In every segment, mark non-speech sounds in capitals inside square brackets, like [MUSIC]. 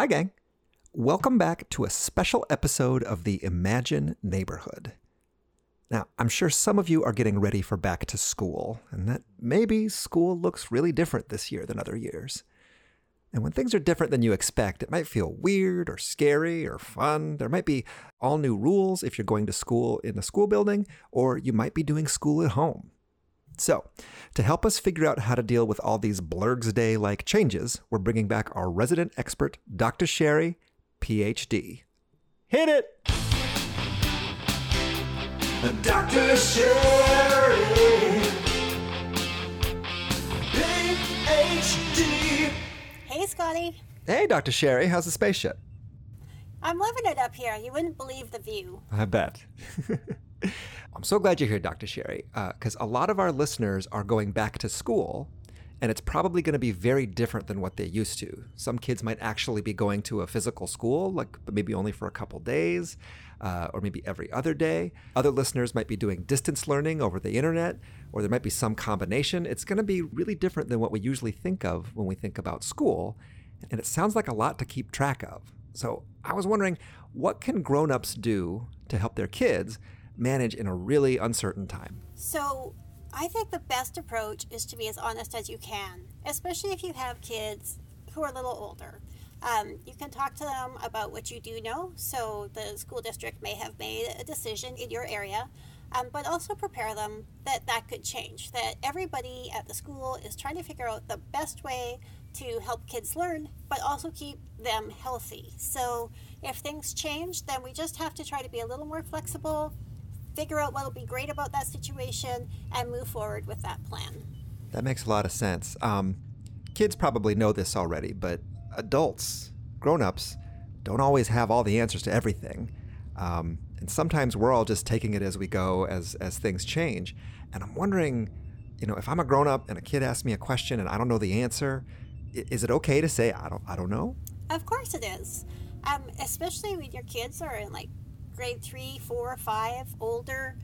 Hi, gang. Welcome back to a special episode of the Imagine Neighborhood. Now, I'm sure some of you are getting ready for back to school, and that maybe school looks really different this year than other years. And when things are different than you expect, it might feel weird or scary or fun. There might be all new rules if you're going to school in a school building, or you might be doing school at home. So, to help us figure out how to deal with all these Blurgs Day like changes, we're bringing back our resident expert, Dr. Sherri, PhD. Hit it! Dr. Sherri, PhD. Hey, Scotty. Hey, Dr. Sherri, how's the spaceship? I'm loving it up here. You wouldn't believe the view. I bet. [LAUGHS] [LAUGHS] I'm so glad you're here, Dr. Sherri, because a lot of our listeners are going back to school, and it's probably going to be very different than what they used to. Some kids might actually be going to a physical school, like but maybe only for a couple days, uh, or maybe every other day. Other listeners might be doing distance learning over the internet, or there might be some combination. It's going to be really different than what we usually think of when we think about school, and it sounds like a lot to keep track of. So I was wondering, what can grown-ups do to help their kids manage in a really uncertain time? So, I think the best approach is to be as honest as you can, especially if you have kids who are a little older. Um, you can talk to them about what you do know. So, the school district may have made a decision in your area, um, but also prepare them that that could change. That everybody at the school is trying to figure out the best way to help kids learn, but also keep them healthy. So, if things change, then we just have to try to be a little more flexible, figure out what'll be great about that situation, and move forward with that plan. That makes a lot of sense. Um, kids probably know this already, but adults, grown-ups, don't always have all the answers to everything. Um, and sometimes we're all just taking it as we go as as things change. And I'm wondering, you know, if I'm a grown-up and a kid asks me a question and I don't know the answer, is it okay to say I don't I don't know? Of course it is. Um, especially when your kids are in like grade three, four, five, older,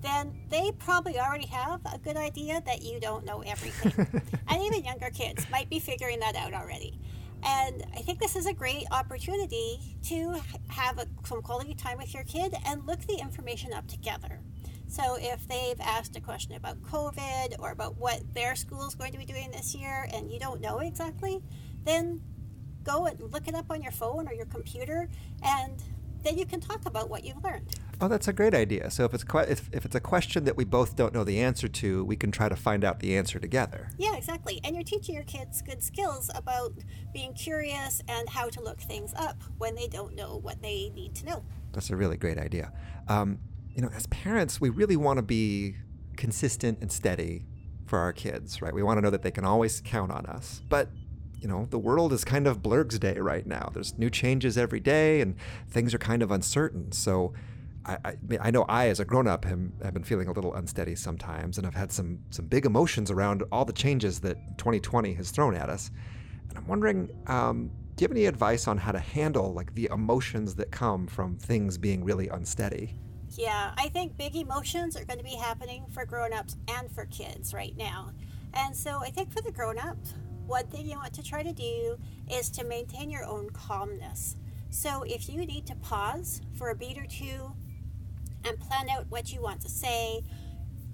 then they probably already have a good idea that you don't know everything. [LAUGHS] and even younger kids might be figuring that out already. And I think this is a great opportunity to have a, some quality time with your kid and look the information up together. So if they've asked a question about COVID or about what their school is going to be doing this year and you don't know exactly, then go and look it up on your phone or your computer and then you can talk about what you've learned. Oh, that's a great idea. So if it's que- if, if it's a question that we both don't know the answer to, we can try to find out the answer together. Yeah, exactly. And you're teaching your kids good skills about being curious and how to look things up when they don't know what they need to know. That's a really great idea. Um, you know, as parents, we really want to be consistent and steady for our kids, right? We want to know that they can always count on us. But you know, the world is kind of Blurg's day right now. There's new changes every day, and things are kind of uncertain. So, I, I, I know I, as a grown-up, have, have been feeling a little unsteady sometimes, and I've had some some big emotions around all the changes that 2020 has thrown at us. And I'm wondering, um, do you have any advice on how to handle like the emotions that come from things being really unsteady? Yeah, I think big emotions are going to be happening for grown-ups and for kids right now. And so I think for the grown-ups, one thing you want to try to do is to maintain your own calmness. So if you need to pause for a beat or two and plan out what you want to say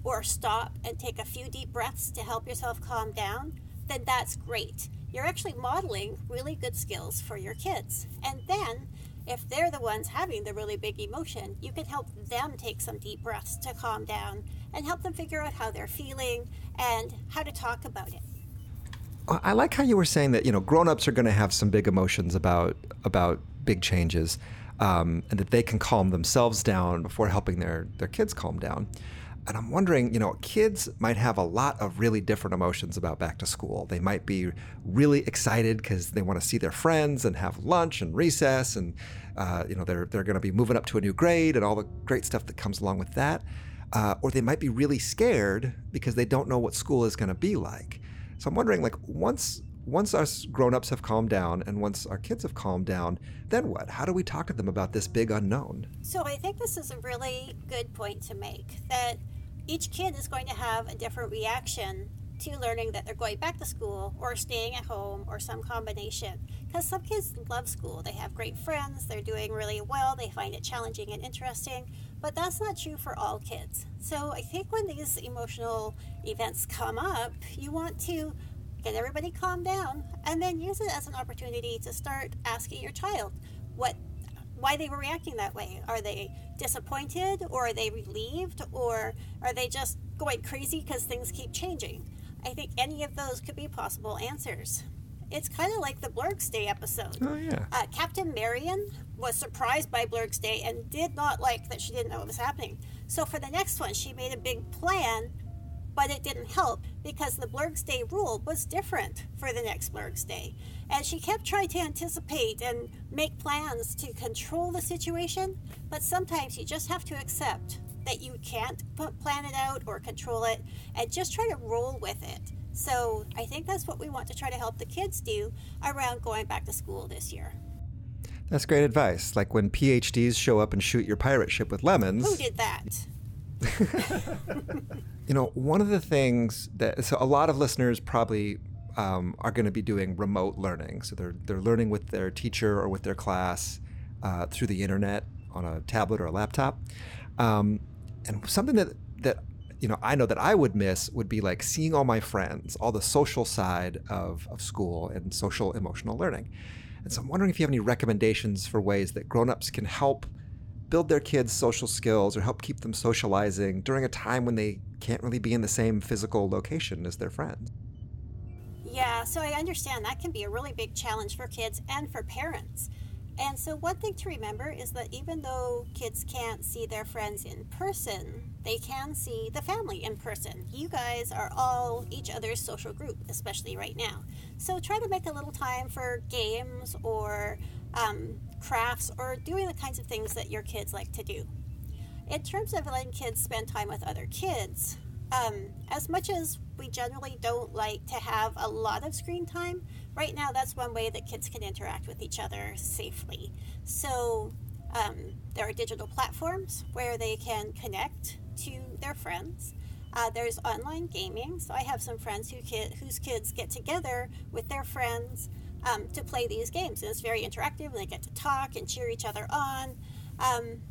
or stop and take a few deep breaths to help yourself calm down, then that's great. You're actually modeling really good skills for your kids. And then if they're the ones having the really big emotion, you can help them take some deep breaths to calm down and help them figure out how they're feeling and how to talk about it. I like how you were saying that you know grown-ups are going to have some big emotions about about big changes, um, and that they can calm themselves down before helping their their kids calm down. And I'm wondering, you know, kids might have a lot of really different emotions about back to school. They might be really excited because they want to see their friends and have lunch and recess, and uh, you know they're they're going to be moving up to a new grade and all the great stuff that comes along with that. Uh, or they might be really scared because they don't know what school is going to be like. So I'm wondering, like, once once us grown-ups have calmed down and once our kids have calmed down, then what? How do we talk to them about this big unknown? So I think this is a really good point to make that each kid is going to have a different reaction to learning that they're going back to school or staying at home or some combination. Because some kids love school, they have great friends, they're doing really well, they find it challenging and interesting, but that's not true for all kids. So I think when these emotional events come up, you want to get everybody calmed down and then use it as an opportunity to start asking your child what why they were reacting that way. Are they disappointed or are they relieved or are they just going crazy because things keep changing? I think any of those could be possible answers. It's kind of like the Blurg's Day episode. Oh, yeah. Uh, Captain Marion was surprised by Blurg's Day and did not like that she didn't know what was happening. So for the next one, she made a big plan, but it didn't help because the Blurg's Day rule was different for the next Blurg's Day. And she kept trying to anticipate and make plans to control the situation, but sometimes you just have to accept that you can't plan it out or control it and just try to roll with it. So I think that's what we want to try to help the kids do around going back to school this year. That's great advice. Like when PhDs show up and shoot your pirate ship with lemons. Who did that? [LAUGHS] [LAUGHS] You know, one of the things that so a lot of listeners probably um, are going to be doing remote learning. So they're they're learning with their teacher or with their class uh, through the internet on a tablet or a laptop. Um, and something that that you know I know that I would miss would be like seeing all my friends, all the social side of of school and social emotional learning. And so I'm wondering if you have any recommendations for ways that grown-ups can help build their kids' social skills or help keep them socializing during a time when they can't really be in the same physical location as their friends. Yeah, so I understand that can be a really big challenge for kids and for parents. And so, one thing to remember is that even though kids can't see their friends in person, they can see the family in person. You guys are all each other's social group, especially right now. So, try to make a little time for games or um, crafts or doing the kinds of things that your kids like to do. In terms of letting kids spend time with other kids, um, as much as we generally don't like to have a lot of screen time, right now that's one way that kids can interact with each other safely. So um, there are digital platforms where they can connect to their friends. Uh, there's online gaming. So I have some friends who kid, whose kids get together with their friends um, to play these games. And it's very interactive, and they get to talk and cheer each other on. Um,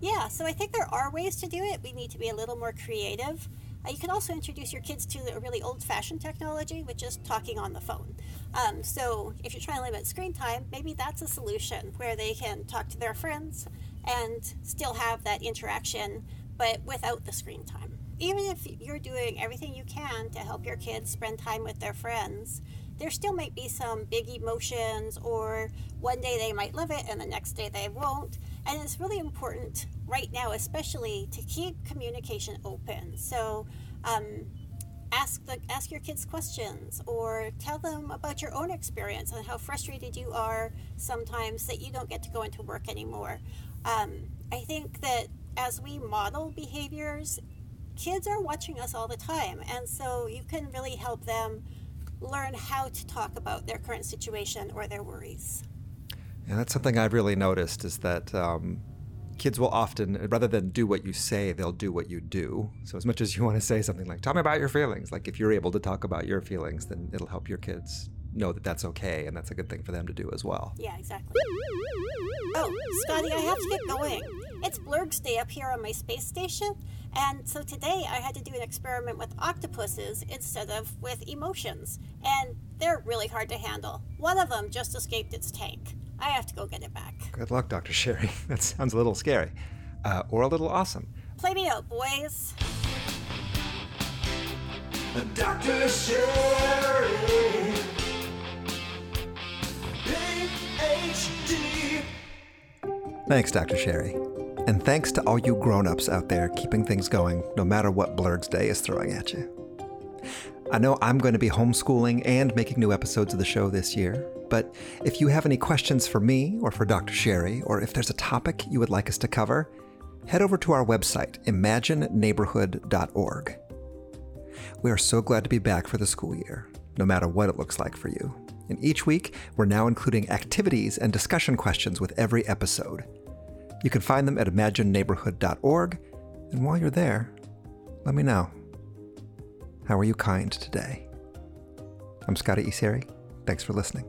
yeah, so I think there are ways to do it. We need to be a little more creative. Uh, you can also introduce your kids to a really old fashioned technology, which is talking on the phone. Um, so if you're trying to limit screen time, maybe that's a solution where they can talk to their friends and still have that interaction, but without the screen time. Even if you're doing everything you can to help your kids spend time with their friends, there still might be some big emotions, or one day they might love it and the next day they won't. And it's really important right now, especially, to keep communication open. So, um, ask the ask your kids questions, or tell them about your own experience and how frustrated you are sometimes that you don't get to go into work anymore. Um, I think that as we model behaviors, kids are watching us all the time, and so you can really help them learn how to talk about their current situation or their worries. And that's something I've really noticed is that um, kids will often, rather than do what you say, they'll do what you do. So as much as you want to say something like, tell me about your feelings, like if you're able to talk about your feelings, then it'll help your kids know that that's okay and that's a good thing for them to do as well. Yeah, exactly. Oh, Scotty, I have to get going. It's Blurg's Day up here on my space station, and so today I had to do an experiment with octopuses instead of with emotions, and they're really hard to handle. One of them just escaped its tank. I have to go get it back. Good luck, Dr. Sherri. [LAUGHS] That sounds a little scary uh, or a little awesome. Play me out, boys. Dr. Sherri. PhD. Thanks, Dr. Sherri. And thanks to all you grown ups out there keeping things going, no matter what Blurg's Day is throwing at you. I know I'm going to be homeschooling and making new episodes of the show this year, but if you have any questions for me or for Dr. Sherri, or if there's a topic you would like us to cover, head over to our website, imagineneighborhood.org. We are so glad to be back for the school year, no matter what it looks like for you. And each week, we're now including activities and discussion questions with every episode. You can find them at imagineneighborhood.org, and while you're there, let me know. How are you kind today? I'm Scotty Iseri. Thanks for listening.